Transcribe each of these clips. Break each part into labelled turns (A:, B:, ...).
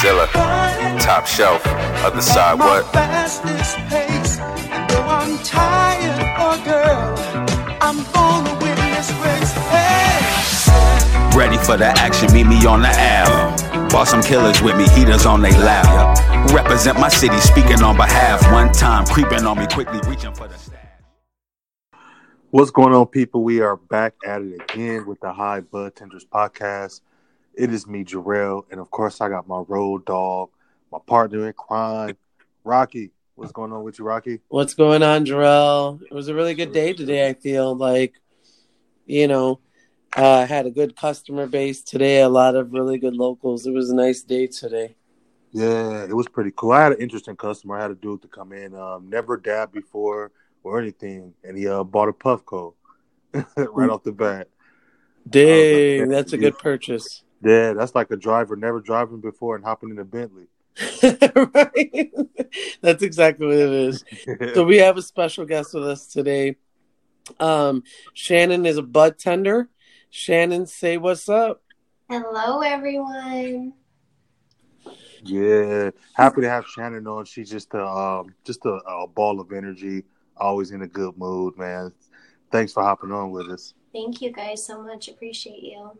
A: Zilla, top shelf, other side, what?
B: Pace. I'm tired, oh girl, I'm gonna win this. Hey.
A: Ready for the action, meet me on the Ave. Bought some killers with me, heaters on they lap. Represent my city, speaking on behalf. One time, creeping on me quickly, reaching for the stash.
C: What's going on, people? We are back at it again with the High Bud Tenders podcast. It is me, Jarrell, and of course, I got my road dog, my partner in crime, Rocky. What's going on with you, Rocky?
D: What's going on, Jarrell? It was a really good day today. I feel like, you know, uh, had a good customer base today. A lot of really good locals. It was a nice day today.
C: Yeah, it was pretty cool. I had an interesting customer. I had a dude to come in, um, never dabbed before or anything, and he uh, bought a Puffco right off the bat.
D: Dang, that's a good purchase.
C: Yeah, that's like a driver never driving before and hopping in a Bentley.
D: right? That's exactly what it is. So we have a special guest with us today. Um, Shannon is a bud tender. Shannon, say what's up.
E: Hello, everyone.
C: Yeah, happy to have Shannon on. She's just a um, just a, a ball of energy, always in a good mood, man. Thanks for hopping on with us.
E: Thank you guys so much. Appreciate you.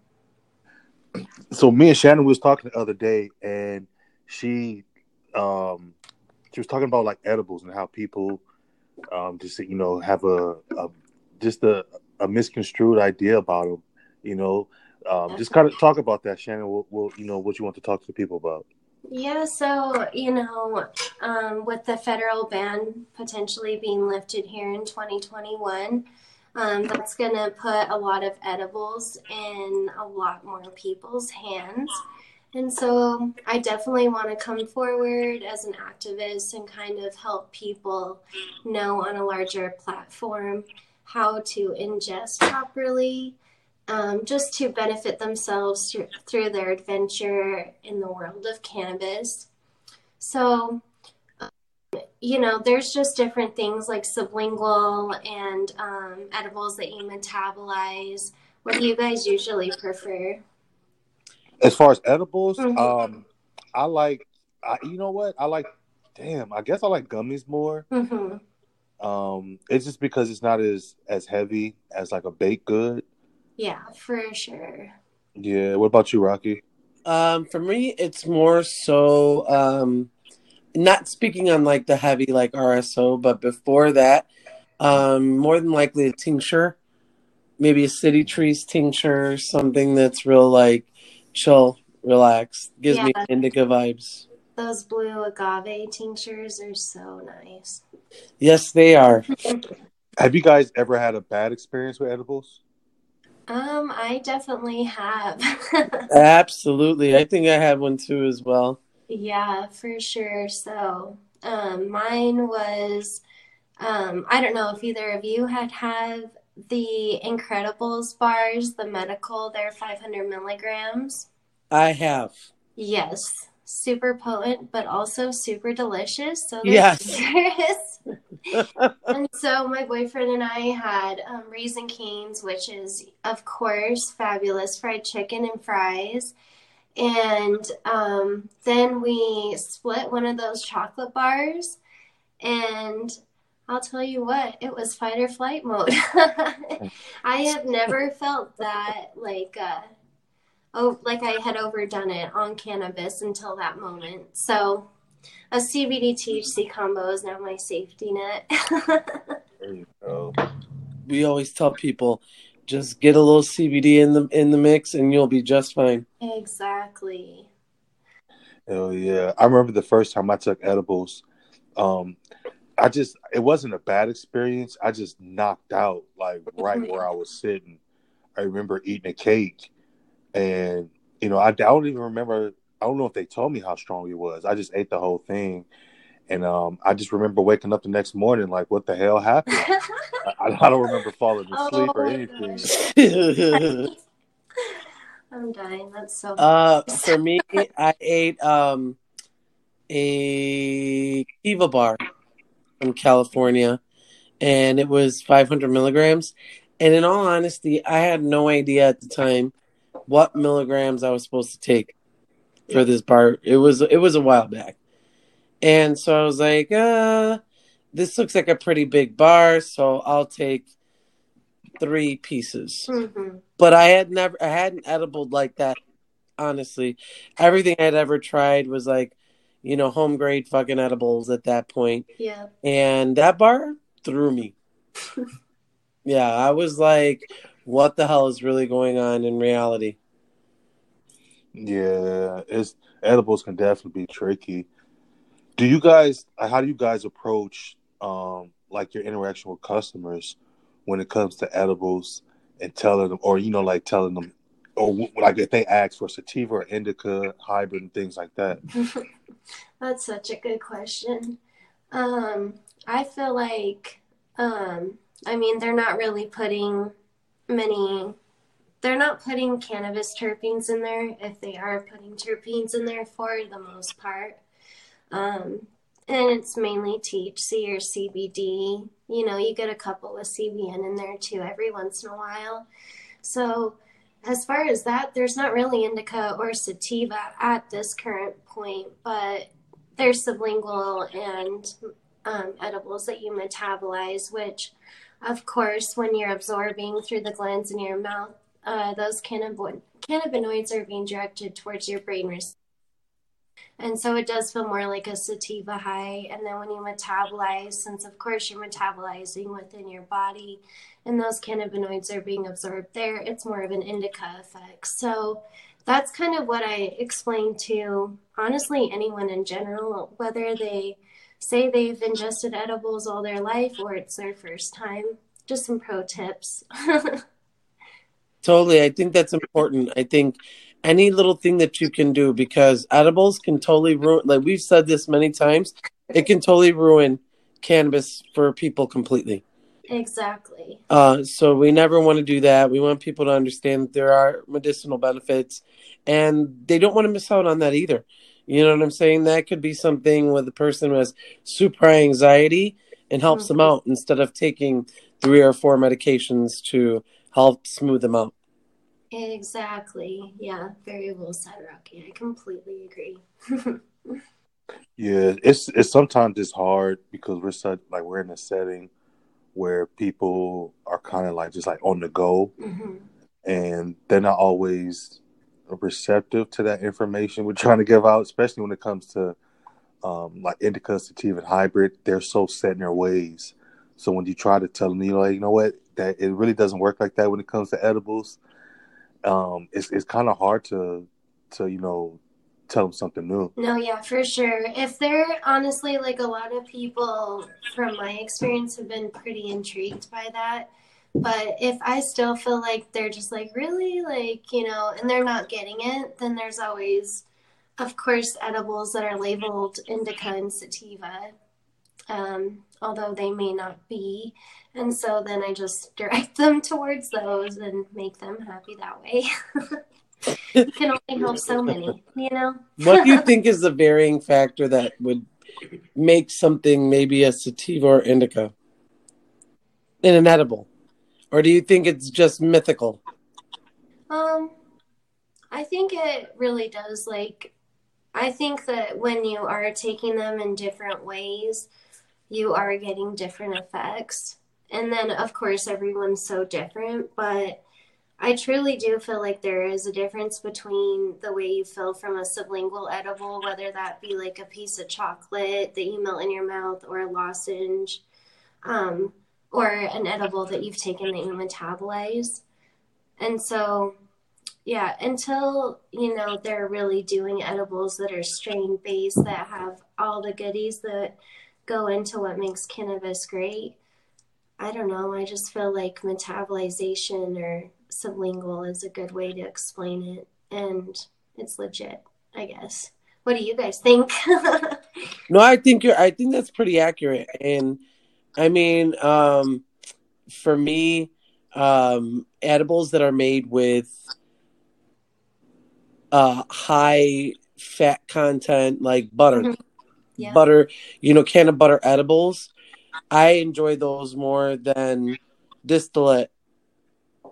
C: So me and Shannon was talking the other day, and she um she was talking about like edibles and how people um just you know have a, a just a, a misconstrued idea about them. You know, um, just kind of talk about that, Shannon. What, what you know what you want to talk to people about.
E: Yeah, so, you know, um, with the federal ban potentially being lifted here in 2021, um, that's going to put a lot of edibles in a lot more people's hands. And so I definitely want to come forward as an activist and kind of help people know on a larger platform how to ingest properly, um, just to benefit themselves through, through their adventure in the world of cannabis. So, you know, there's just different things like sublingual and um, edibles that you metabolize. What do you guys usually prefer?
C: As far as edibles,
E: Mhm.
C: um, I like, I, you know what? I like, damn, I guess I like gummies more.
E: hmm
C: Um, it's just because it's not as as heavy as like a baked good.
E: Yeah, for sure.
C: Yeah. What about you, Rocky?
D: Um, for me, it's more so um, not speaking on like the heavy like RSO, but before that, um, more than likely a tincture, maybe a city trees tincture, something that's real like chill, relax, gives me indica vibes.
E: Those blue agave tinctures are so nice.
D: Yes, they are.
C: Have you guys ever had a bad experience with edibles?
E: Um, I definitely have.
D: Absolutely, I think I had one too as well.
E: Yeah, for sure. So, um, mine was, um, I don't know if either of you had had the Incredibles bars, the medical, they're 500 milligrams.
D: I have.
E: Yes, super potent, but also super delicious. So
D: Yes.
E: and so my boyfriend and I had um, Raising Cane's, which is, of course, fabulous fried chicken and fries. And um, then we split one of those chocolate bars, and I'll tell you what, it was fight or flight mode. I have never felt that like uh, oh like I had overdone it on cannabis until that moment. So a CBD THC combo is now my safety net.
C: There you go.
D: We always tell people, just get a little CBD in the in the mix, and you'll be just fine.
E: exactly.
C: Hell yeah. I remember the first time I took edibles. Um, I just it wasn't a bad experience. I just knocked out like right where I was sitting. I remember eating a cake and you know, I, I don't even remember I don't know if they told me how strong it was. I just ate the whole thing. And um, I just remember waking up the next morning like, what the hell happened? I, I don't remember falling asleep
E: Oh
C: or anything.
E: I'm dying. That's so
D: Uh, for me, I ate um a Kiva bar from California, and it was 500 milligrams. And in all honesty, I had no idea at the time what milligrams I was supposed to take. for this bar. It was it was a while back, and so I was like, uh, this looks like a pretty big bar, so I'll take three pieces.
E: hmm
D: But I had never, I hadn't edible like that. Honestly, everything I'd ever tried was like, you know, home grade fucking edibles at that point,
E: Yeah.
D: and that bar threw me. yeah, I was like, what the hell is really going on in reality?
C: Yeah, it's edibles can definitely be tricky. Do you guys? How do you guys approach um like your interaction with customers when it comes to edibles and telling them, or you know, like telling them, or like if they ask for sativa or indica hybrid and things like that?
E: That's such a good question. Um, I feel like, um, I mean, they're not really putting many, they're not putting cannabis terpenes in there if they are putting terpenes in there for the most part. Um, and it's mainly THC or CBD. You know, you get a couple of CBN in there too every once in a while. So, as far as that, there's not really indica or sativa at this current point, but there's sublingual and um, edibles that you metabolize, which, of course, when you're absorbing through the glands in your mouth, uh, those cannabino- cannabinoids are being directed towards your brain receptors. And so it does feel more like a sativa high. And then when you metabolize, since of course you're metabolizing within your body and those cannabinoids are being absorbed there, it's more of an indica effect. So that's kind of what I explain to honestly anyone in general, whether they say they've ingested edibles all their life or it's their first time. Just some pro tips.
D: Totally. I think that's important. I think any little thing that you can do because edibles can totally ruin, like we've said this many times, it can totally ruin cannabis for people completely.
E: exactly.
D: Uh, so we never want to do that. We want people to understand that there are medicinal benefits and they don't want to miss out on that either. You know what I'm saying? That could be something with a person who has super anxiety and helps them out instead of taking three or four medications to help smooth them out.
E: Exactly. Yeah, very well said, Rocky. I completely agree.
C: Yeah, it's it's sometimes it's hard because we're such like we're in a setting where people are kind of like just like on the go
E: hmm
C: and they're not always receptive to that information we're trying to give out, especially when it comes to um, like indica, sativa, and hybrid. They're so set in their ways. So when you try to tell them, you know, like, you know what, that it really doesn't work like that when it comes to edibles. Um, it's it's kind of hard to to you know tell them something new.
E: No, yeah, for sure. If they're honestly like a lot of people from my experience have been pretty intrigued by that. But if I still feel like they're just like, really, like, you know, and they're not getting it, then there's always, of course, edibles that are labeled indica and sativa, um, although they may not be. And so then I just direct them towards those and make them happy that way. you can only help so many, you know?
D: What do you think is the varying factor that would make something maybe a sativa or indica in an edible? Or do you think it's just mythical?
E: Um, I think it really does. Like, I think that when you are taking them in different ways, you are getting different effects. And then, of course, everyone's so different, but I truly do feel like there is a difference between the way you feel from a sublingual edible, whether that be like a piece of chocolate that you melt in your mouth or a lozenge, um, or an edible that you've taken that you metabolize. And so, yeah, until you know they're really doing edibles that are strain based that have all the goodies that go into what makes cannabis great. I don't know. I just feel like metabolization or sublingual is a good way to explain it, and it's legit, I guess. What do you guys think?
D: No, I think you're I think that's pretty accurate. And I mean, um for me, um edibles that are made with uh high fat content like butter.
E: Yeah.
D: Butter, you know, cannabutter edibles. I enjoy those more than distillate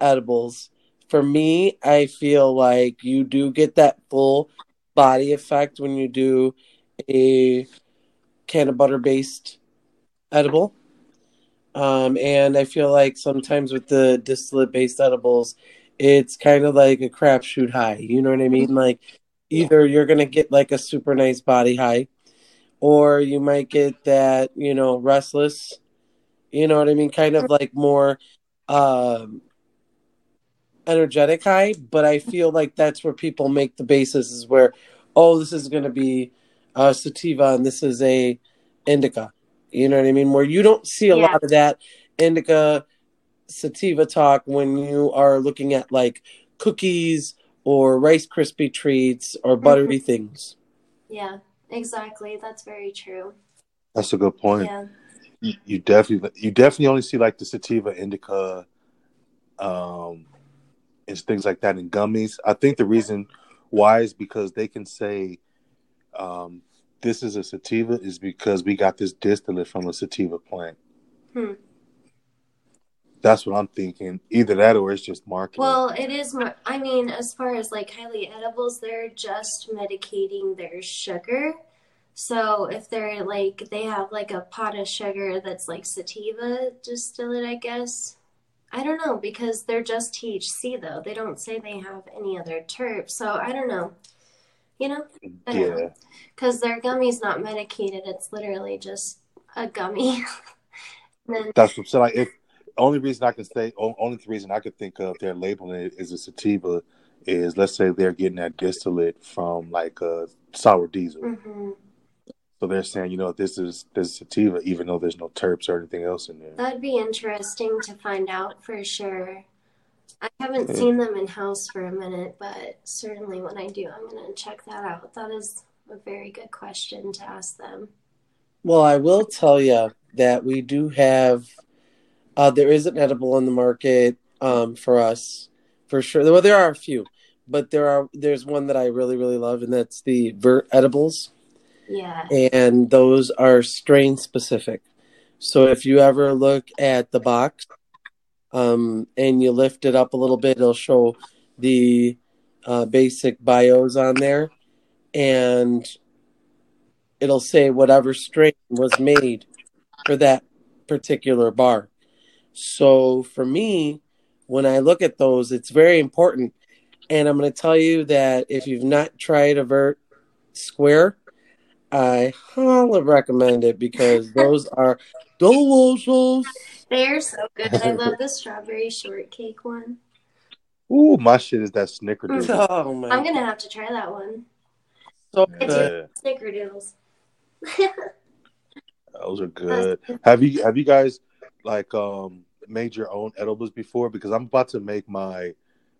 D: edibles. For me, I feel like you do get that full body effect when you do a cannabutter based edible. Um, and I feel like sometimes with the distillate based edibles, it's kind of like a crapshoot high. You know what I mean? Like either you're gonna get like a super nice body high, or you might get that you know restless. You know what I mean? Kind of like more um, energetic high. But I feel like that's where people make the basis is where, oh, this is gonna be a sativa and this is a indica. You know what I mean? Where you don't see a
E: Yeah.
D: lot of that indica sativa talk when you are looking at like cookies or rice crispy treats or buttery things.
E: Yeah, exactly. That's very true.
C: That's a good point.
E: Yeah.
C: You, you definitely you definitely only see like the sativa indica um and things like that in gummies. I think the reason why is because they can say um this is a sativa is because we got this distillate from a sativa plant.
E: Hmm.
C: That's what I'm thinking. Either that or it's just marketing.
E: Well, it is. More, I mean, as far as like highly edibles, they're just medicating their sugar. So if they're like they have like a pot of sugar that's like sativa distillate, I guess. I don't know because they're just THC though. They don't say they have any other terp. So I don't know. You know,
C: yeah.
E: because their gummy's not medicated. It's literally just a gummy. then
C: That's what I'm saying. Like, if only reason I can say, o- only reason I could think of they're labeling it as a sativa is let's say they're getting that distillate from like a sour diesel.
E: hmm
C: So they're saying, you know, this is this is sativa, even though there's no terps or anything else in there.
E: That'd be interesting to find out for sure. I haven't
C: Yeah.
E: seen them in house for a minute, but certainly when I do, I'm going to check that out. That is a very good question to ask them.
D: Well, I will tell you that we do have. Uh, there is an edible on the market um, for us, for sure. Well, there are a few, but there are. There's one that I really, really love, and that's the Vert edibles,
E: Yeah.
D: and those are strain specific. So if you ever look at the box, um, and you lift it up a little bit, it'll show the uh, basic bios on there, and it'll say whatever strain was made for that particular bar. So for me, when I look at those, it's very important. And I'm going to tell you that if you've not tried Avert Square, I highly recommend it because those are delicious.
E: They're so good. I love the strawberry shortcake one.
C: Ooh, my shit is that snickerdoodle.
D: Oh my!
E: I'm going to have to try that one.
D: so good.
E: do snickerdoodles.
C: Those are good. Have you have you guys like um made your own edibles before? Because I'm about to make my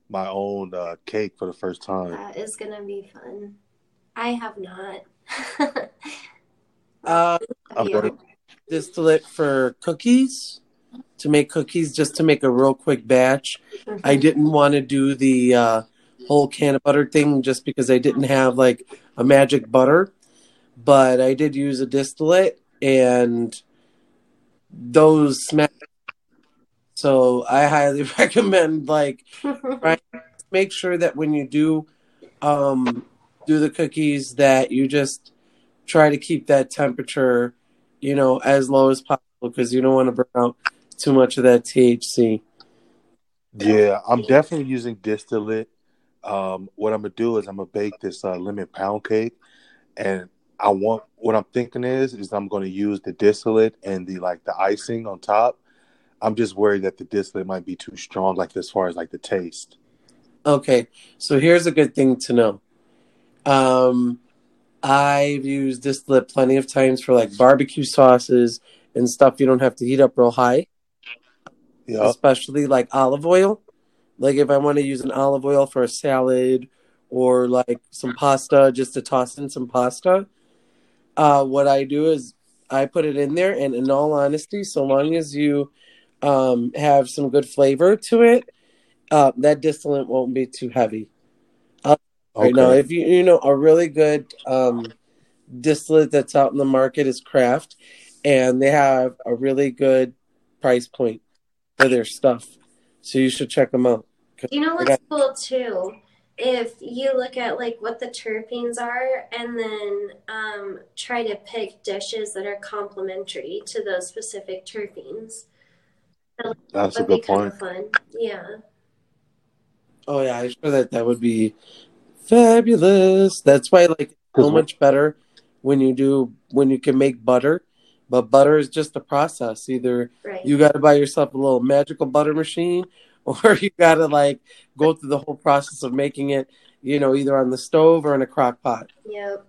C: my own uh, cake for the first time.
E: That is going to be fun. I have not.
D: Uh,
C: I'm
E: Yeah.
C: going
D: distillate for cookies to make cookies, just to make a real quick batch. I didn't want to do the uh, whole cannabutter thing just because I didn't have like a magic butter, but I did use a distillate and those smack. So I highly recommend like right make sure that when you do um do the cookies that you just try to keep that temperature you know as low as possible because you don't want to burn out too much of that THC.
C: Yeah, I'm definitely using distillate. Um, what I'm gonna do is I'm gonna bake this uh, lemon pound cake, and I want what I'm thinking is is I'm gonna use the distillate and the like the icing on top. I'm just worried that the distillate might be too strong, like as far as like the taste.
D: Okay, so here's a good thing to know. Um, I've used distillate plenty of times for like barbecue sauces and stuff you don't have to heat up real high.
C: Yeah,
D: especially like olive oil. Like if I want to use an olive oil for a salad or like some pasta, just to toss in some pasta, uh, what I do is I put it in there, and in all honesty, so long as you um, have some good flavor to it, uh, that distillate won't be too heavy. Right now, if you you know a really good um, distillate that's out in the market is Craft, and they have a really good price point for their stuff. So you should check them out.
E: You know
D: I
E: what's
D: got-
E: cool too if you look at like what the terpenes are and then um, try to pick dishes that are complementary to those specific terpenes.
C: That's a good point.
E: fun. Yeah.
D: Oh yeah, I'm sure that that would be fabulous. That's why like so much better when you do when you can make butter. But butter is just a process. Either
E: Right.
D: you got to buy yourself a little magical butter machine, or you got to like go through the whole process of making it. You know, either on the stove or in a crock pot.
E: Yep.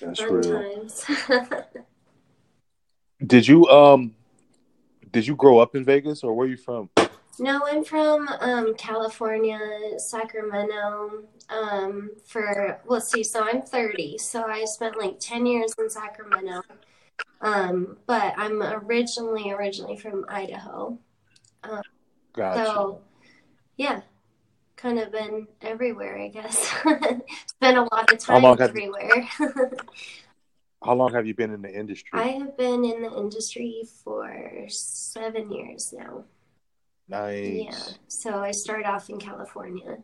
C: That's
E: Fun
C: real.
E: times.
C: Did you um did you grow up in Vegas or where are you from?
E: no, I'm from um, California, Sacramento. Um, for well, see, so I'm 30, so I spent like 10 years in Sacramento. Um, but I'm originally originally from Idaho.
C: Gotcha.
E: So, yeah, kind of been everywhere, I guess. Spent a lot of time everywhere.
C: How long have you been in the industry?
E: I have been in the industry for seven years now.
C: nice.
E: Yeah. So I started off in California.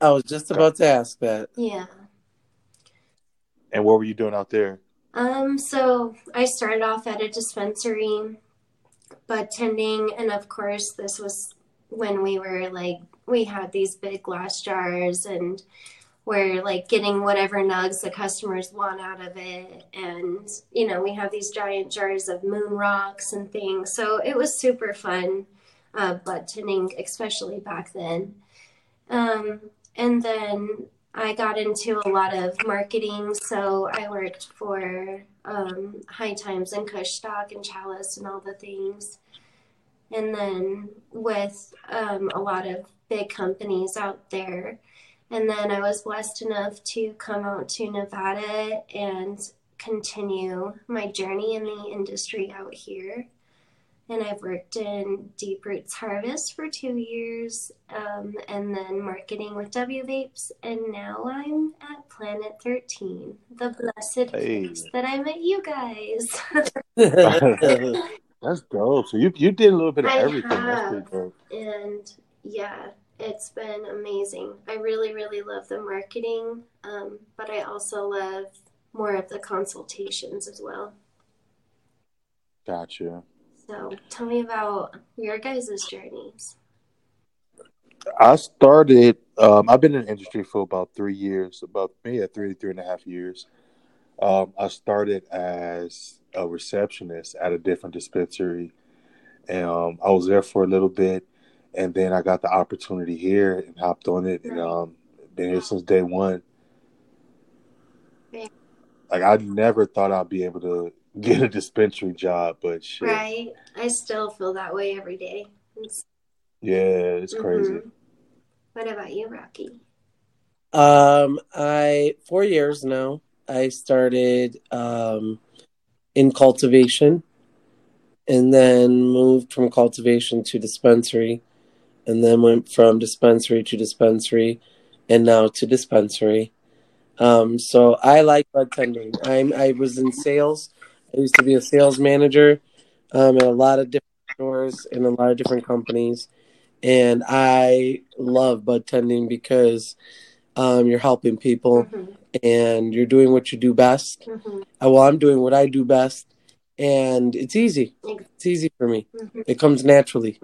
D: I was just about to ask that.
E: Yeah.
C: And what were you doing out there?
E: Um, so I started off at a dispensary, bud tending, and of course, this was when we were like, we had these big glass jars and we're like getting whatever nugs the customers want out of it. And, you know, we have these giant jars of moon rocks and things. So it was super fun, uh, especially back then. Um, and then I got into a lot of marketing, so I worked for um, High Times and Kush Stock and Chalice and all the things. And then with um, a lot of big companies out there. And then I was blessed enough to come out to Nevada and continue my journey in the industry out here. And I've worked in Deep Roots Harvest for two years, um, and then marketing with W Vapes, and now I'm at Planet 13, the blessed
C: Hey.
E: place that I met you guys.
C: That's dope. So you you did a little bit of
E: I
C: everything.
E: Have. and yeah, it's been amazing. I really, really love the marketing, um, but I also love more of the consultations as well.
C: Gotcha.
E: So tell me about your guys' journeys.
C: I started. Um, I've been in the industry for about three years, about maybe yeah, three three and a half years. Um, I started as a receptionist at a different dispensary, and um, I was there for a little bit, and then I got the opportunity here and hopped on it, and um, been here since day one.
E: Yeah.
C: Like I never thought I'd be able to get a dispensary job, but shit,
E: Right? I still feel that way every day. It's-
C: yeah, it's crazy.
E: Mhm. What about you, Rocky?
D: Um, I four years now. I started um in cultivation, and then moved from cultivation to dispensary, and then went from dispensary to dispensary, and now to dispensary. Um, so I like bud tending. I'm I was in sales. I used to be a sales manager um, at a lot of different stores in a lot of different companies, and I love bud tending because um, you're helping people
E: Mhm,
D: and you're doing what you do best.
E: mhm,
D: Uh, well, I'm doing what I do best, and it's easy. It's easy for me.
E: mhm,
D: It comes naturally.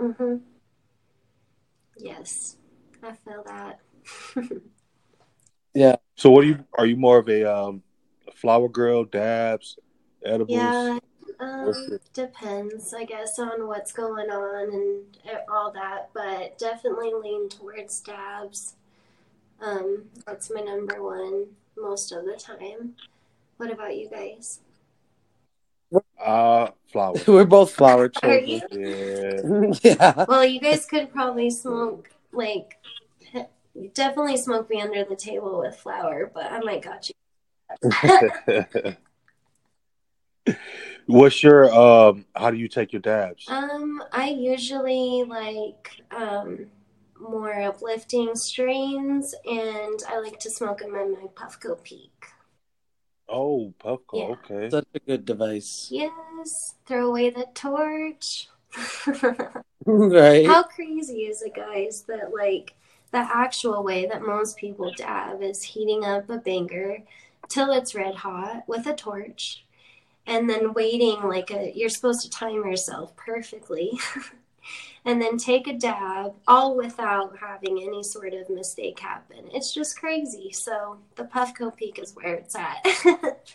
E: Yes, I feel that. Yeah.
C: So, what are you? Are you more of a um, flower girl, dabs, edibles?
E: Yeah, um, depends, I guess, on what's going on and all that, but definitely lean towards dabs. Um, that's my number one most of the time. What about you guys?
C: Uh, flower.
D: We're both flower
E: Are
D: children.
E: you?
C: yeah.
D: yeah.
E: Well, you guys could probably smoke, like, definitely smoke me under the table with flower, but I might got you.
C: What's your um? How do you take your dabs?
E: Um, I usually like um more uplifting strains, and I like to smoke them in my Puffco Peak.
C: Oh, Puffco.
E: Yeah.
C: Okay.
D: Such a good device.
E: Yes, throw away the torch.
D: right?
E: How crazy is it, guys, that like the actual way that most people dab is heating up a banger till it's red hot with a torch and then waiting like a you're supposed to time yourself perfectly and then take a dab all without having any sort of mistake happen it's just crazy so the puffco peak is where it's at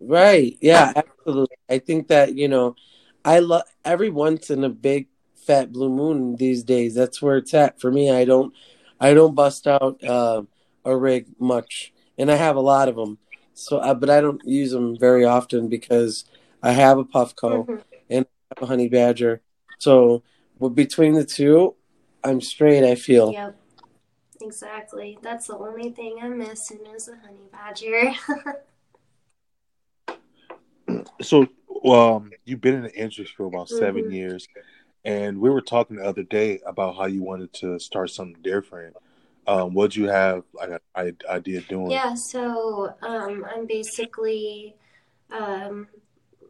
D: Right. Yeah, absolutely. I think that, you know, I love every once in a big fat blue moon these days. That's where it's at for me. I don't I don't bust out uh, a rig much, and I have a lot of them. So, uh, but I don't use them very often because I have a Puffco
E: Mhm.
D: and I have a Honey Badger. So, well, between the two, I'm straight. I feel.
E: yep exactly that's the only thing i'm missing is a honey badger
C: So, um, you've been in the industry for about 7
E: Mhm.
C: years, and we were talking the other day about how you wanted to start something different. Um, what do you have like an i- idea doing?
E: Yeah, so um, I'm basically um,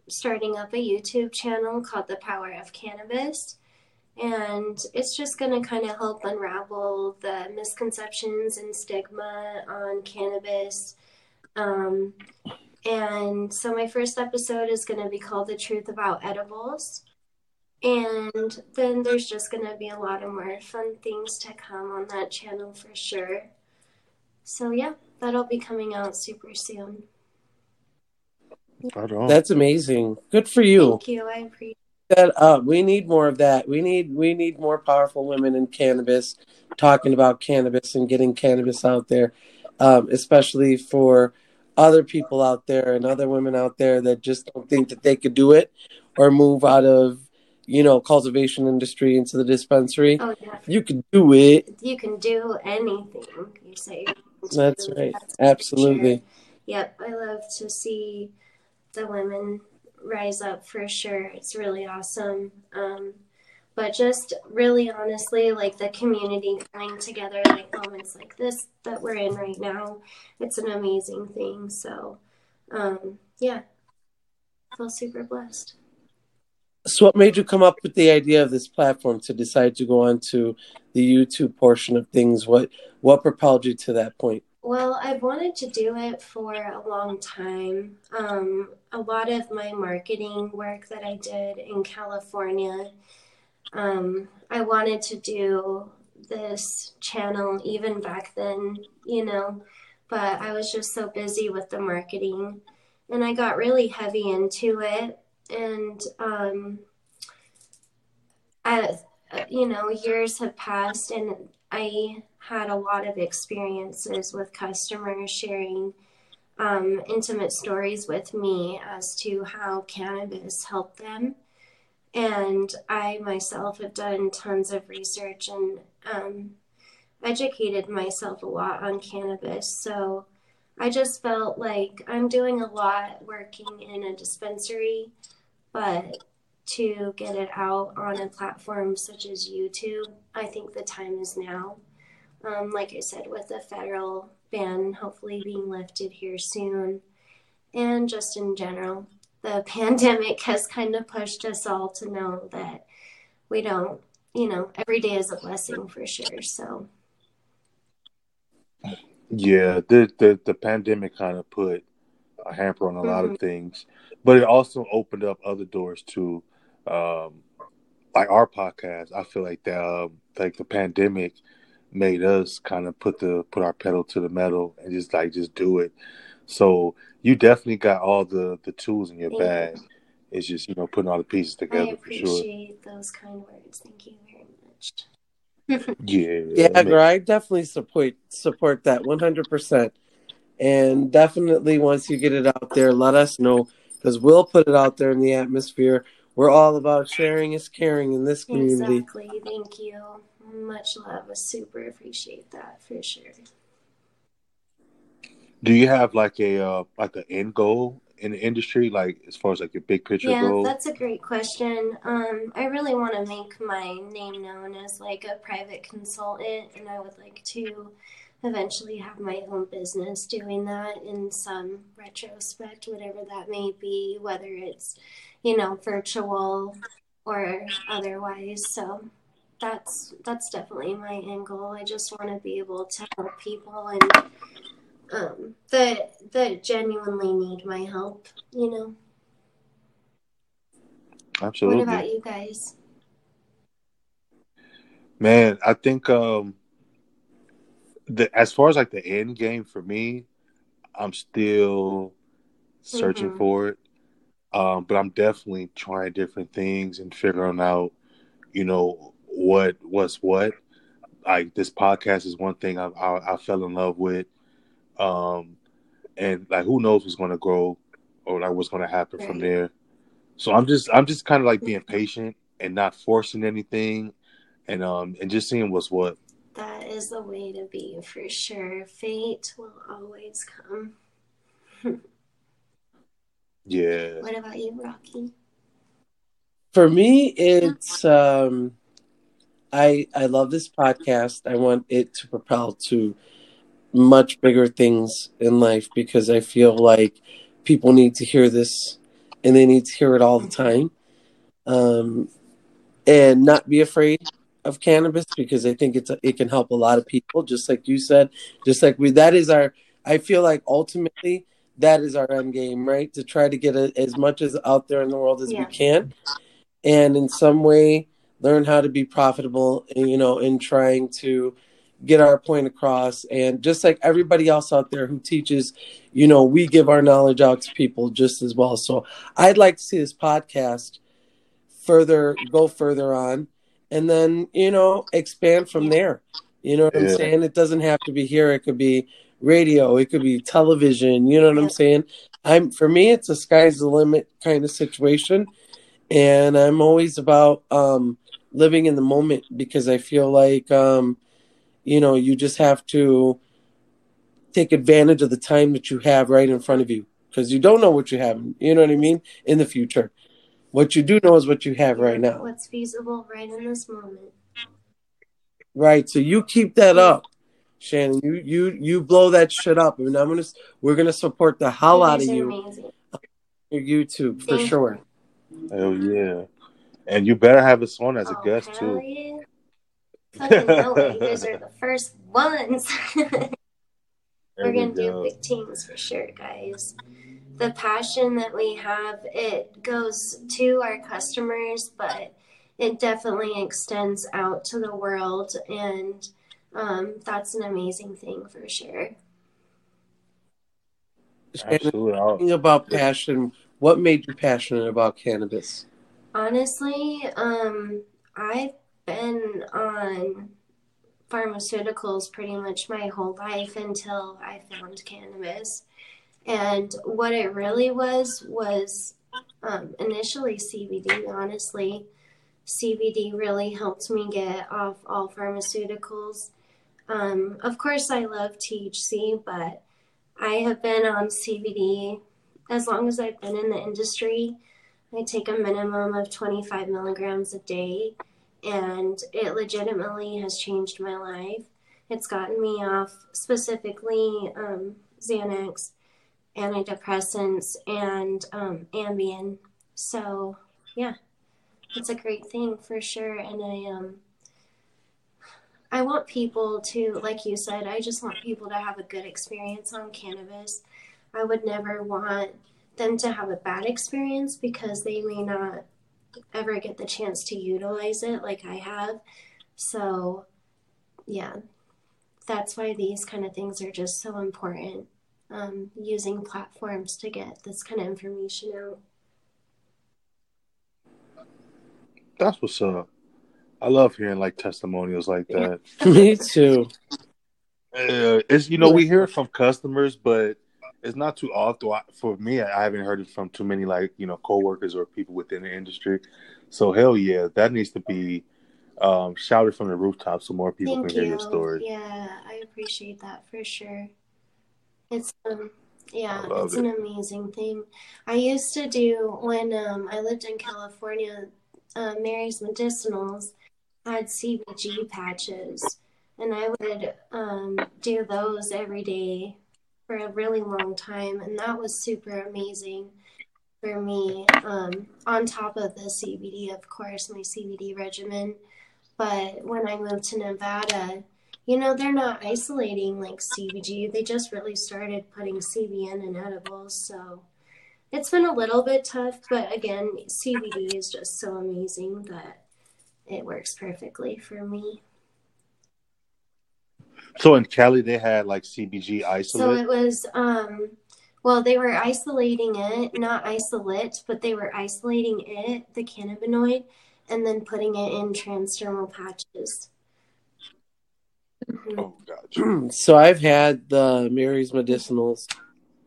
E: starting up a YouTube channel called The Power of Cannabis. And it's just going to kind of help unravel the misconceptions and stigma on cannabis. Um, and so my first episode is going to be called The Truth About Edibles. And then there's just going to be a lot of more fun things to come on that channel for sure. So yeah, that'll be coming out super soon.
D: That's amazing. Good for you.
E: Thank you. I appreciate
D: that up. We need more of that. We need we need more powerful women in cannabis talking about cannabis and getting cannabis out there, um, especially for other people out there and other women out there that just don't think that they could do it or move out of you know cultivation industry into the dispensary.
E: Oh yeah.
D: You can do it.
E: You can do anything you say.
D: That's right.
E: That's
D: Absolutely.
E: Yep. I love to see the women rise up for sure. It's really awesome. Um, but just really honestly, like the community coming together, like moments like this that we're in right now, it's an amazing thing. So, um, yeah, I feel super blessed.
D: So, what made you come up with the idea of this platform to decide to go on to the YouTube portion of things? What what propelled you to that point?
E: Well, I've wanted to do it for a long time. Um, a lot of my marketing work that I did in California, um, I wanted to do this channel even back then, you know, but I was just so busy with the marketing and I got really heavy into it. And, um, I, you know, years have passed and I had a lot of experiences with customers sharing um, intimate stories with me as to how cannabis helped them. And I myself have done tons of research and um, educated myself a lot on cannabis. So I just felt like I'm doing a lot working in a dispensary, but to get it out on a platform such as YouTube, I think the time is now. Um, like I said, with the federal ban hopefully being lifted here soon, and just in general, the pandemic has kind of pushed us all to know that we don't, you know, every day is a blessing for sure. So,
C: Yeah, the, the the pandemic kind of put a hamper on a lot of things, but it also opened up other doors to, um, like our podcast. I feel like that, um, like the pandemic made us kind of put the put our pedal to the metal and just like just do it. So you definitely got all the the tools in your
E: Thank you.
C: bag. It's just you know putting all the pieces
E: I
C: together for sure.
E: appreciate those kind words. Thank you very much.
C: Yeah,
D: Yeah,
C: it
D: girl, I definitely support support that one hundred percent, and definitely once you get it out there, let us know because we'll put it out there in the atmosphere. We're all about sharing is caring in this community.
E: Exactly. Thank you. Much love. I super appreciate that for sure.
C: Do you have like a uh, like an end goal in the industry, like as far as like your big picture
E: Yeah,
C: goal?
E: that's a great question. Um, I really want to make my name known as like a private consultant, and I would like to eventually have my own business doing that in some retrospect, whatever that may be, whether it's, you know, virtual or otherwise. So that's that's definitely my end goal. I just want to be able to help people and um, that that genuinely need my help. You know.
C: Absolutely.
E: What about you guys?
C: Man, I think um the as far as like the end game for me, I'm still searching
E: Mhm.
C: for it. Um, but I'm definitely trying different things and figuring out, you know, what was what. Like this podcast is one thing I I, I fell in love with, um, and like who knows what's going to grow or like what's going to happen from there. So I'm just I'm just kind of like being patient and not forcing anything, and um and just seeing what's what.
E: That is the way to be for sure. Fate will always come.
C: Yeah.
E: What about you, Rocky?
D: For me, it's um, I I love this podcast. I want it to propel to much bigger things in life because I feel like people need to hear this and they need to hear it all the time. Um, and not be afraid of cannabis because I think it's it can help a lot of people. Just like you said, just like we that is our. I feel like ultimately that is our end game, right? To try to get a, as much as out there in the world as
E: Yeah.
D: we can, and in some way learn how to be profitable. You know, in trying to get our point across, and just like everybody else out there who teaches, you know, we give our knowledge out to people just as well. So I'd like to see this podcast further go further on and then you know expand from there. You know what i'm saying? It doesn't have to be here. It could be radio. It could be television. You know what i'm saying? I'm for me it's a sky's the limit kind of situation. And i'm always about um living in the moment because i feel like um you know you just have to take advantage of the time that you have right in front of you because you don't know what you have you know what i mean in the future what you do know is what you have right now
E: What's feasible right in this moment?
D: Right. So you keep that up, Shannon. You you you blow that shit up, and I'm gonna we're gonna support the hell out of you
E: Amazing.
D: your YouTube for
E: Thank you.
D: sure.
C: Hell yeah. And you better have us on as a
E: Oh,
C: guest
E: hell
C: too.
E: yeah. Fucking know it. You guys are the first ones. We're gonna do
C: go.
E: big things for sure, guys. The passion that we have, it goes to our customers, but it definitely extends out to the world, and um, that's an amazing thing for sure.
D: Shannon,
C: Absolutely. I'll-
D: talking about passion, what made you passionate about cannabis?
E: Honestly, um, I've been on pharmaceuticals pretty much my whole life until I found cannabis. And what it really was was um, initially CBD, honestly. CBD really helped me get off all pharmaceuticals. Um, of course, I love THC, but I have been on CBD as long as I've been in the industry. I take a minimum of 25 milligrams a day, and it legitimately has changed my life. It's gotten me off specifically um, Xanax, antidepressants, and um, Ambien. So, yeah, it's a great thing for sure. And I um, I want people to, like you said, I just want people to have a good experience on cannabis. I would never want them to have a bad experience because they may not ever get the chance to utilize it like I have. So, yeah, that's why these kind of things are just so important. Um, using platforms to get this kind of information out.
C: That's what's up. I love hearing like testimonials like that.
D: Me too.
C: Uh, it's you know we hear it from customers, but it's not too often. For me, I haven't heard it from too many like you know coworkers or people within the industry. So hell yeah, that needs to be um, shouted from the rooftops so more people
E: Thank
C: can hear
E: you.
C: your story.
E: Yeah, I appreciate that for sure. It's um yeah, it's an amazing thing. I used to do when um I lived in California, uh, Mary's Medicinals had CBG patches, and I would um do those every day for a really long time, and that was super amazing for me. Um, on top of the CBD, of course, my CBD regimen. But when I moved to Nevada, you know, they're not isolating like CBG. They just really started putting CBN in edibles. So it's been a little bit tough, but again, CBD is just so amazing that it works perfectly for me.
C: So in Cali, they had like CBG isolate.
E: So it was, um, well, they were isolating it, not isolate, but they were isolating it, the cannabinoid, and then putting it in transdermal patches. Mhm.
C: oh, gotcha.
D: so I've had the Mary's Medicinals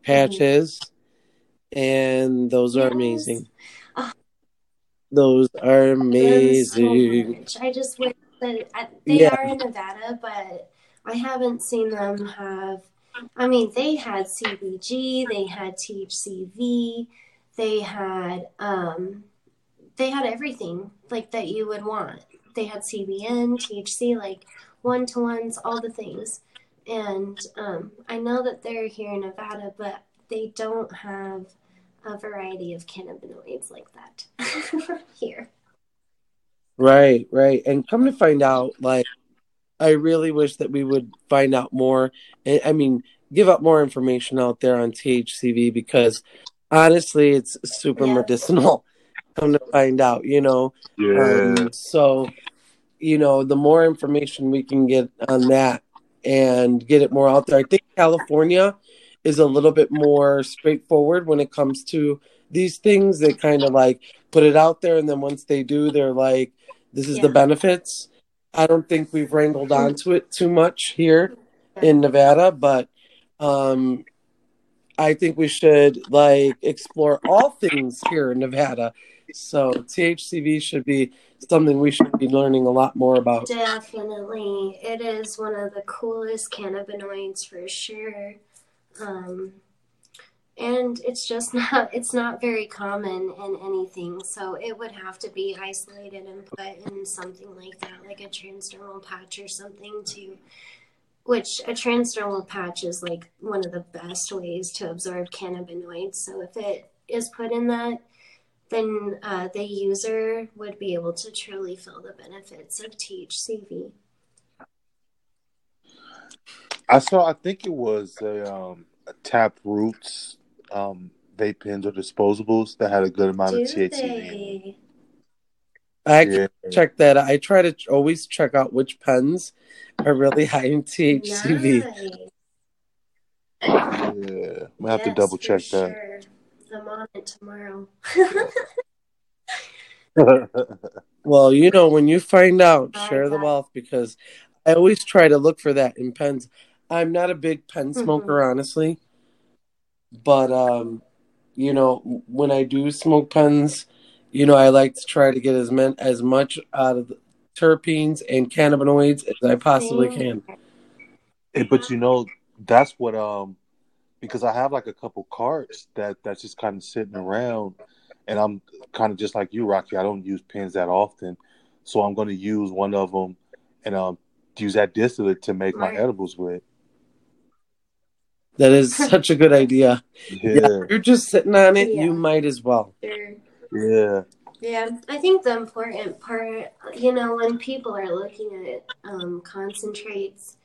D: patches, and those are
E: Yes.
D: amazing.
E: Ah.
D: Those are
E: Them so
D: amazing.
E: I just wish that I, they
D: Yeah.
E: are in Nevada, but I haven't seen them have. I mean, they had CBG, they had THCV, they had um, they had everything like that you would want. They had CBN, THC, like one to ones, all the things. And um, I know that they're here in Nevada, but they don't have a variety of cannabinoids like that here.
D: Right, right. And come to find out, like, I really wish that we would find out more. I I mean, give out more information out there on THCV because honestly, it's super
E: Yeah.
D: medicinal. Come to find out, you know.
C: Yeah.
D: Um, so, you know, the more information we can get on that and get it more out there. I think California is a little bit more straightforward when it comes to these things. They kind of like put it out there, and then once they do, they're like, this is the benefits. I don't think we've wrangled onto it too much here in Nevada, but um, I think we should like explore all things here in Nevada. So THCV should be something we should be learning a lot more about.
E: Definitely. It is one of the coolest cannabinoids for sure. Um, and it's just not it's not very common in anything, so it would have to be isolated and put in something like that, like a transdermal patch or something to which a transdermal patch is like one of the best ways to absorb cannabinoids. So if it is put in that, then uh, the user would be able to truly feel the benefits of THCV.
C: I saw. I think it was a, um, a Tap Roots um, vape pens or disposables that had a good amount
E: Do
C: of THC.
E: they?
D: I
C: Yeah,
D: check that. I try to always check out which pens are really high in THCV.
E: Nice.
C: yeah. I'm gonna have to double check
E: sure. I'm on it tomorrow.
D: Well, you know, when you find out,
E: I
D: share the wealth because I always try to look for that in pens. I'm not a big pen
E: Mm-hmm.
D: smoker, honestly, but um, you know, when I do smoke pens, you know, I like to try to get as men as much out of the terpenes and cannabinoids as I possibly can.
C: Eh, but you know, that's what um because I have like a couple carts that that's just kind of sitting around, and I'm kind of just like you, Rocky. I don't use pens that often, so I'm going to use one of them and um use that distillate to make my edibles with.
D: That is such a good idea. Yeah,
C: Yeah,
D: you're just sitting on it,
E: Yeah.
D: you might as well.
E: Sure.
C: yeah,
E: Yeah, I think the important part, you know, when people are looking at um, concentrates,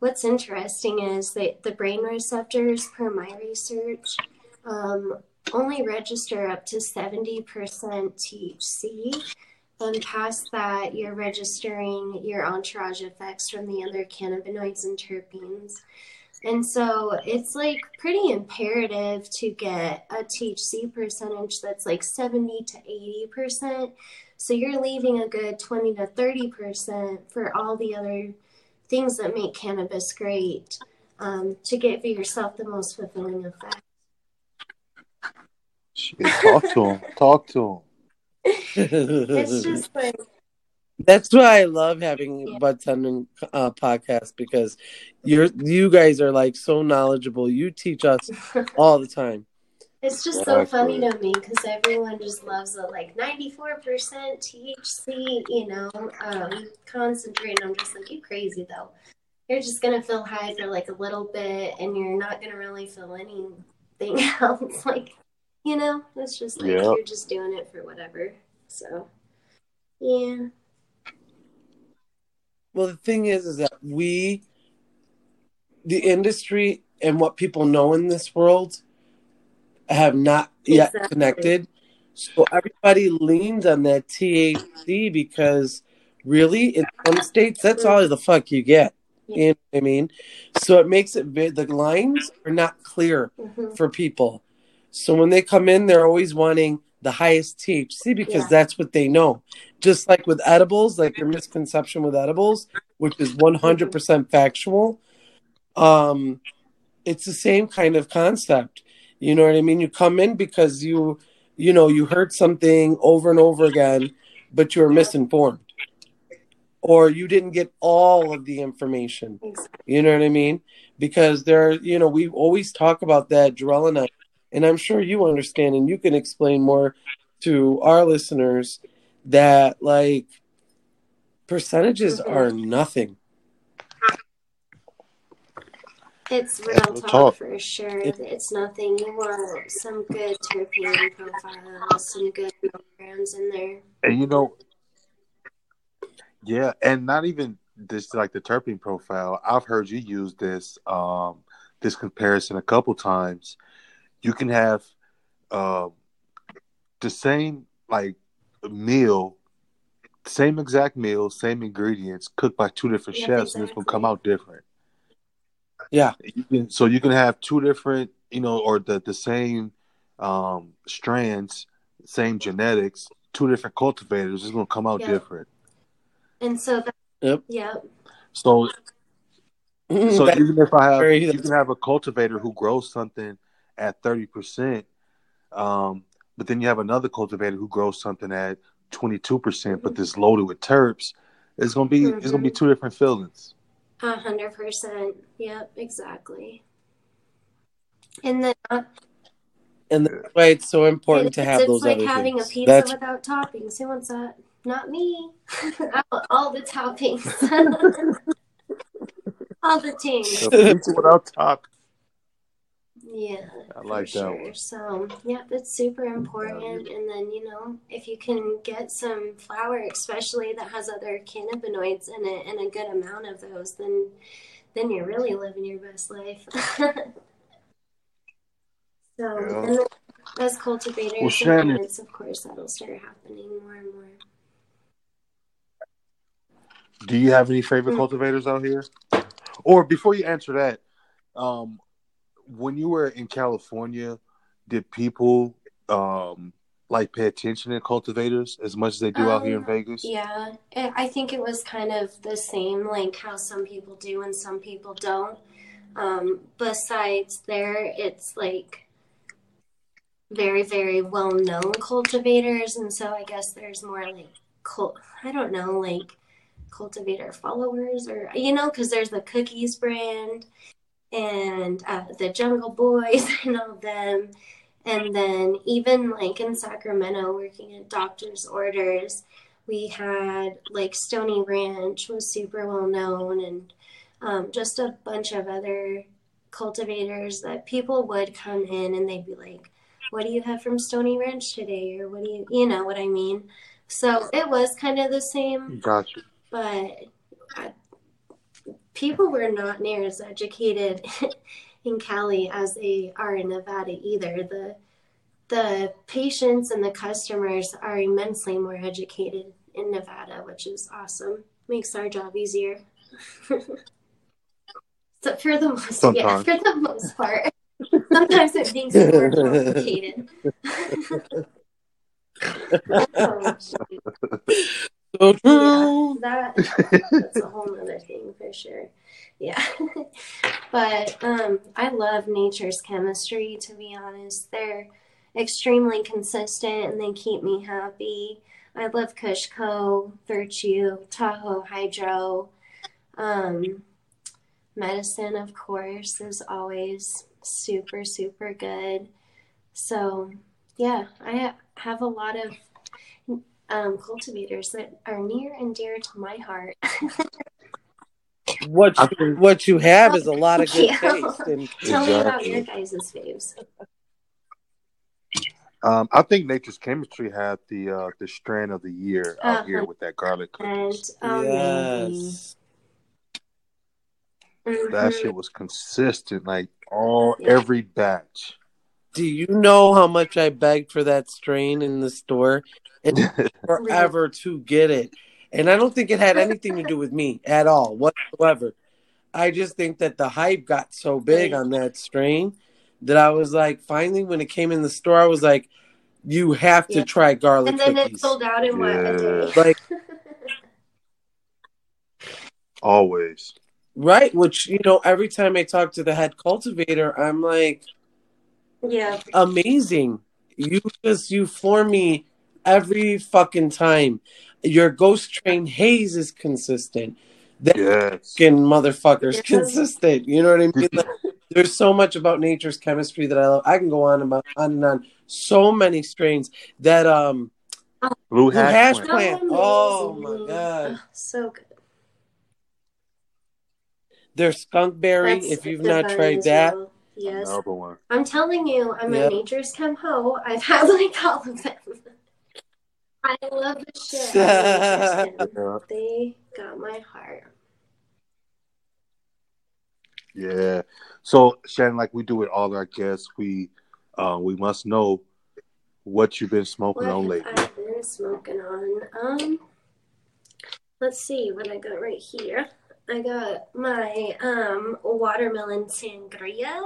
E: what's interesting is that the brain receptors, per my research, um, only register up to 70% THC. And past that, you're registering your entourage effects from the other cannabinoids and terpenes. And so it's like pretty imperative to get a THC percentage that's like 70 to 80%. So you're leaving a good 20 to 30% for all the other things that make cannabis great um, to for yourself the most fulfilling effect.
C: Shit, talk to him, talk to him.
E: It's just like,
D: That's why I love having
E: Yeah.
D: Bud Tender uh, podcast because you're you guys are like so knowledgeable. You teach us all the time.
E: it's just so funny to me because everyone just loves the like 94% THC, you know, um, concentrate. And I'm just like, you crazy though. You're just going to feel high for like a little bit and you're not going to really feel anything else. like, you know, it's just like
C: Yep.
E: you're just doing it for whatever. So, yeah.
D: Well, the thing is, is that we, the industry, and what people know in this world, have not yet
E: Exactly.
D: connected. So everybody leans on that THC because really, in some states, that's all the fuck you get. You know what I mean? So it makes it the lines are not clear
E: Mhm.
D: for people. So when they come in, they're always wanting the highest THC because
E: Yeah.
D: that's what they know. Just like with edibles, like your misconception with edibles, which is 100% factual. Um, it's the same kind of concept. You know what I mean? You come in because you, you know, you heard something over and over again, but you were misinformed, or you didn't get all of the information. You know what I mean? Because there, you know, we always talk about that adrenaline, and I'm sure you understand, and you can explain more to our listeners that like percentages
E: Mhm.
D: are nothing.
E: It's real
C: Real
E: talk,
C: talk.
E: for sure. It's nothing. You want some good terpene profiles, some good milligrams in there.
C: And you know, yeah, and not even this like the terpene profile. I've heard you use this um this comparison a couple times. You can have uh, the same like meal, same exact meal, same ingredients, cooked by two different
E: Yep,
C: chefs, and it's gonna come out different.
D: Yeah.
C: You can, so you can have two different, you know, or the the same um strands, same genetics, two different cultivators. It's gonna come out
E: Yeah.
C: different.
E: And so, that,
D: Yep.
E: yeah,
C: So So even if I have, you can have a cultivator who grows something at thirty percent, um, but then you have another cultivator who grows something at twenty two percent, but this loaded with terps. It's gonna be it's gonna be two different feelings.
E: a hundred percent. Yep, exactly. And then uh,
D: and that's why it's so important
E: it's,
D: to have
E: it's
D: those
E: like
D: other
E: having
D: things.
E: a pizza
D: That's
E: without toppings. Who wants that? Not me. All the toppings. all the things.
C: So pizza without top.
E: Yeah,
C: I like
E: for
C: that
E: sure.
C: one.
E: So, yeah, that's super important. And then, you know, if you can get some flower, especially that has other cannabinoids in it, and a good amount of those, then then you're really living your best life. so,
C: Yeah.
E: as cultivators,
C: Well, Shannon-
E: of course, that'll start happening more and more.
C: Do you have any favorite
E: Mm.
C: cultivators out here? Or before you answer that, um, when you were in California, did people um like pay attention to cultivators as much as they do out here in
E: Um,
C: Vegas?
E: Yeah, I I think it was kind of the same, like how some people do and some people don't. Um, besides there, it's like very, very well known cultivators, and so I guess there's more like cult. I don't know, like cultivator followers, or you know, because there's the Cookies brand and uh, the Jungle Boys and all them. And then even like in Sacramento, working at doctor's orders, we had like Stony Ranch was super well known, and um, just a bunch of other cultivators that people would come in and they'd be like, "What do you have from Stony Ranch today?" Or what do you, you know what I mean? So it was kind of the same
C: Gotcha.
E: but people were not near as educated in Cali as they are in Nevada either. The the patients and the customers are immensely more educated in Nevada, which is awesome. Makes our job easier. so for the most yeah, for the most part. Sometimes it makes it more complicated. Oh,
D: so
E: Yeah, that that's a whole other thing for sure. Yeah. but um I love nature's chemistry to be honest. They're extremely consistent and they keep me happy. I love Kushco, Virtue, Tahoe Hydro. Um Medizin of course is always super super good. So, yeah, I have a lot of um, cultivators that are near and dear to my heart.
D: What you, what you have is a lot of good taste, and
E: Tell me about
C: Exactly.
E: your guys' faves.
C: Um, I think Nature's Chemistry had the uh, the strand of the year out
E: Uh-huh.
C: here with that garlic
E: And
C: cookies.
E: amazing.
D: yes,
C: That
E: Mhm.
C: shit was consistent, like all
E: Yeah.
C: every batch.
D: Do you know how much I begged for that strain in the store? It took forever to get it. And I don't think it had anything to do with me at all, whatsoever. I just think that the hype got so big on that strain that I was like, finally, when it came in the store, I was like, you have to
E: Yeah.
D: try garlic
E: And then it sold out in what a day.
D: Like,
C: Always.
D: right? Which, you know, every time I talk to the head cultivator, I'm like,
E: yeah.
D: amazing. You just you floor me every fucking time. Your ghost train haze is consistent. That
C: Yes.
D: fucking motherfucker's
E: Yeah.
D: consistent. You know what I mean? Like, there's so much about nature's chemistry that I love. I can go on about on and on. So many strains that um
C: Blue
D: Blue
C: hash,
D: hash
C: plant.
D: plant. Oh, my God.
E: Oh, so good.
D: there's skunkberry.
E: That's
D: if you've not tried that,
E: well. Yes.
C: Another one.
E: I'm telling you, I'm
D: Yep.
E: a nature's chem ho. I've had like all of them. I love the shit. out of nature's chem.
C: Yeah.
E: They got my heart.
C: Yeah. So Shannon, like we do with all our guests, we uh, we must know what you've been smoking
E: What
C: on lately.
E: I've been smoking on? Um, let's see what I got right here. I got my um watermelon sangria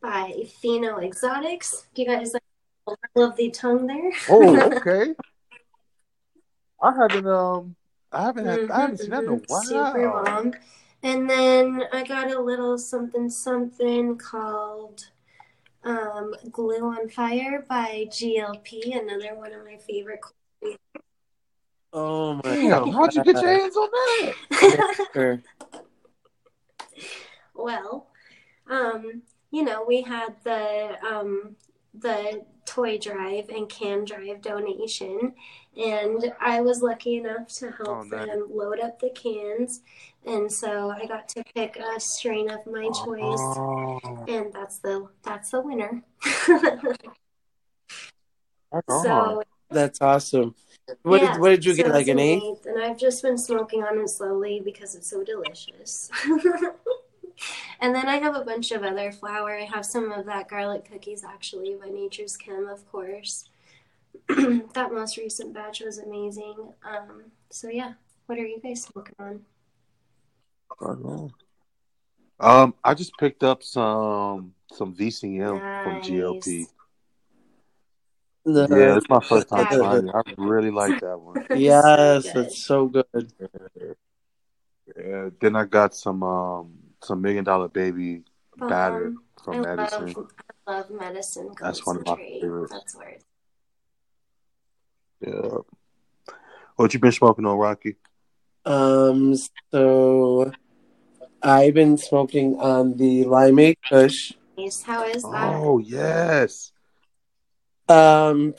E: by Fino Exotics. Do you guys like a lovely tongue there?
C: Oh, okay. I haven't um I haven't had, I haven't seen that in a
E: Mhm, mhm. Super long. And then I got a little something something called um, Glue on Fire by GLP, another one of my favorite.
D: Oh my
C: Damn, how'd you get your hands on that?
E: Well, um, you know, we had the um, the toy drive and can drive donation, and I was lucky enough to help
C: Oh, nice.
E: them load up the cans, and so I got to pick a strain of my choice,
C: Oh,
E: and that's the that's the winner.
C: that's on.
E: so
D: That's awesome. What
E: yeah,
D: did what did you
E: so
D: get? Like
E: it's
D: an eight?
E: And I've just been smoking on it slowly because it's so delicious. and then I have a bunch of other flower. I have some of that garlic cookies actually by Nature's Chem, of course. that most recent batch was amazing. Um, so yeah, what are you guys smoking on?
C: Um, I just picked up some some VCM from GLP.
D: The-
C: Yeah, it's my first time
E: Yeah.
C: trying it. I really like that one.
D: Yes,
E: So
D: it's so good.
C: Yeah, then I got some um some million dollar baby batter
E: Um, I
C: from Medizin.
E: love, I love Medizin
C: That's one of my
E: concentrate.
C: favorites.
E: That's where it's
C: Yeah. What you been smoking on, Rocky?
D: Um, so I've been smoking on the Limeade Kush.
E: How is that?
C: Oh yes.
D: Um,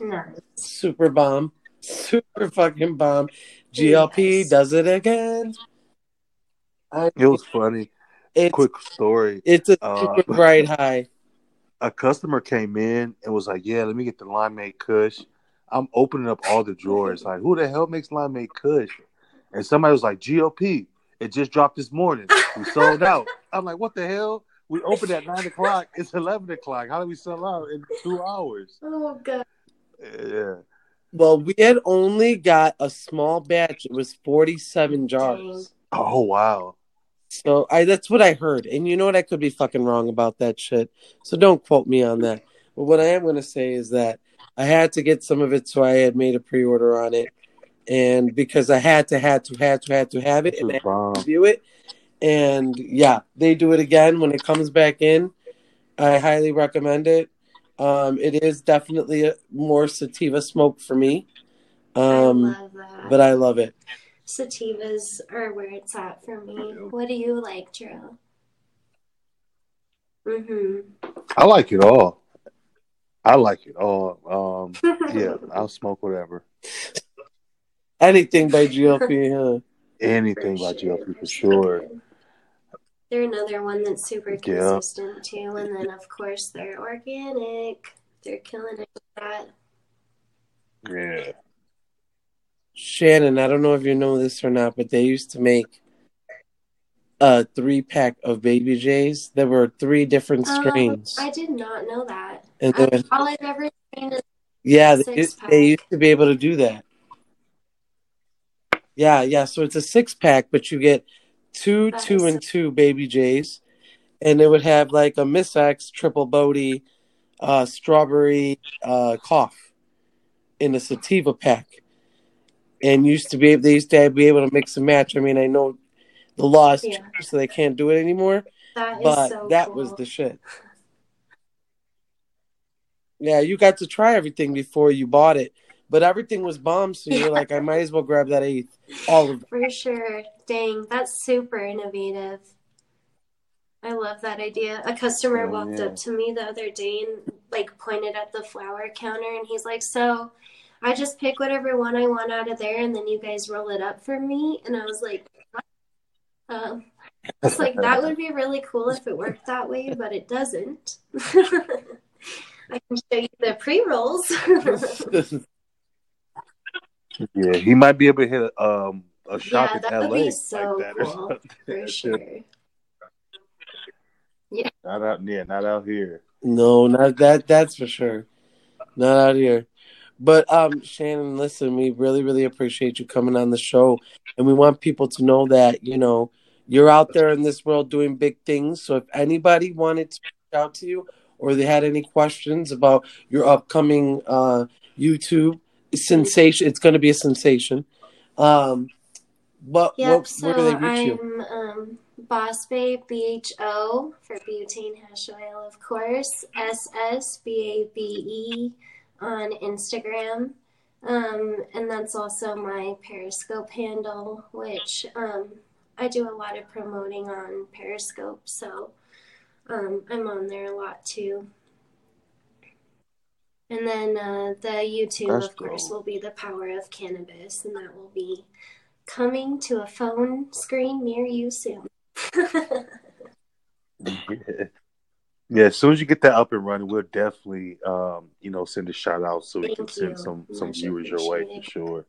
E: Nice.
D: super bomb, super fucking bomb. GLP
E: Yes.
D: does it again. I,
C: It was funny.
D: it's
C: Quick story.
D: it's a
C: Uh,
D: bright high.
C: A customer came in and was like, "Yeah, let me get the limeade Kush." I'm opening up all the drawers. Like, who the hell makes limeade Kush? And somebody was like, "GLP." It just dropped this morning. We sold out. I'm like, "What the hell?" We opened at nine o'clock. It's eleven o'clock. How do we sell out in two hours?
E: Oh god.
C: Yeah.
D: Well, we had only got a small batch. It was forty-seven jars.
C: Oh wow.
D: So I that's what I heard. And you know what? I could be fucking wrong about that shit. So don't quote me on that. But what I am gonna say is that I had to get some of it, so I had made a pre-order on it, and because I had to, had to, had to, had to have it, and I had to review it. And yeah, they do it again when it comes back in. I highly recommend it. Um, it is definitely a more sativa smoke for me,
E: I
D: um,
E: love
D: but I love it.
E: Sativas are where it's at for me. What do you like, Drew? Mm-hmm.
C: I like it all. I like it all. Um, yeah, I'll smoke whatever.
D: Anything by GLP, huh?
C: Anything by GLP for sure.
E: They're another one that's super
C: Yeah.
E: consistent too, and then of course they're organic. They're killing it with that.
C: Yeah.
D: Shannon, I don't know if you know this or not, but they used to make a three pack of Baby J's. There were three different
E: Um,
D: strains,
E: I did not know that.
D: and
E: I,
D: there,
E: all I've ever seen is
D: yeah, they,
E: pack.
D: they used to be able to do that. Yeah, yeah. So it's a six pack, but you get two,
E: That
D: two, and two Baby J's, and it would have like a Miss X triple Bodie, uh, strawberry uh, cough in a sativa pack. And used to be they used to be able to mix and match. I mean, I know the law is
E: Yeah.
D: changed, so they can't do it anymore.
E: that
D: but
E: so
D: that
E: cool.
D: was the shit. Yeah, you got to try everything before you bought it, but everything was bomb. So you're like, I might as well grab that eighth, all of it.
E: For sure. Dang, that's super innovative. I love that idea. A customer
C: Oh,
E: walked
C: yeah.
E: up to me the other day and like pointed at the flower counter and he's like, "So, I just pick whatever one I want out of there and then you guys roll it up for me." And I was like, what? um, it's like that would be really cool if it worked that way, but it doesn't. I can show you the pre-rolls.
C: Yeah, he might be able to hit um a shop
E: Yeah,
C: in
E: that would
C: LA
E: be so
C: like that or
E: cool,
C: something.
E: for sure.
C: Not out, yeah, not out here.
D: no, not that. That's for sure. Not out here. But um, Shannon, listen, we really, really appreciate you coming on the show, and we want people to know that you know you're out there in this world doing big things. So if anybody wanted to reach out to you, or they had any questions about your upcoming uh, YouTube sensation, it's going to be a sensation. Um, but
E: Yep,
D: what,
E: so
D: where do they reach you?
E: I'm um, Boss Babe BHO for butane hash oil, of course. SS B A B E on Instagram. Um, and that's also my Periscope handle, which um, I do a lot of promoting on Periscope. So um, I'm on there a lot too. And then uh, the YouTube,
C: That's
E: of course, will be the power of cannabis, and that will be coming to a phone screen near you soon.
C: Yeah. Yeah, as soon as you get that up and running, we'll definitely um, you know, send a shout out so we can
E: Thank
C: send some some
E: Much
C: viewers your way for sure.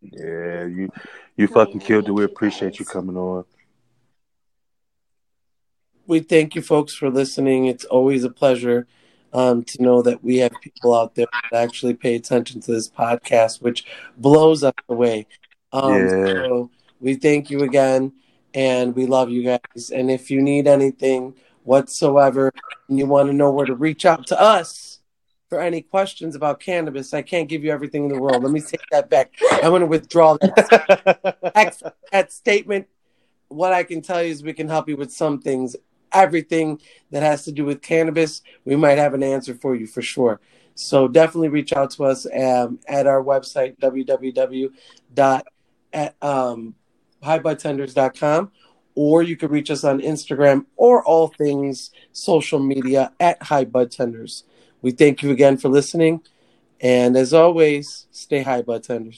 C: Yeah, you you
E: Oh,
C: fucking
E: yeah,
C: killed it. We
E: you,
C: appreciate you
E: guys.
C: coming on.
D: we thank you folks for listening. It's always a pleasure um, to know that we have people out there that actually pay attention to this podcast, which blows us away. Um,
C: Yeah.
D: So we thank you again, and we love you guys. And if you need anything whatsoever, and you want to know where to reach out to us for any questions about cannabis, I can't give you everything in the world. Let me take that back. I'm going to withdraw that that statement. What I can tell you is we can help you with some things. Everything that has to do with cannabis, we might have an answer for you for sure. So definitely reach out to us um, at our website www dot at um, or you can reach us on Instagram or all things social media at High Bud Tenders. We thank you again for listening, and as always, stay high, Bud Tenders.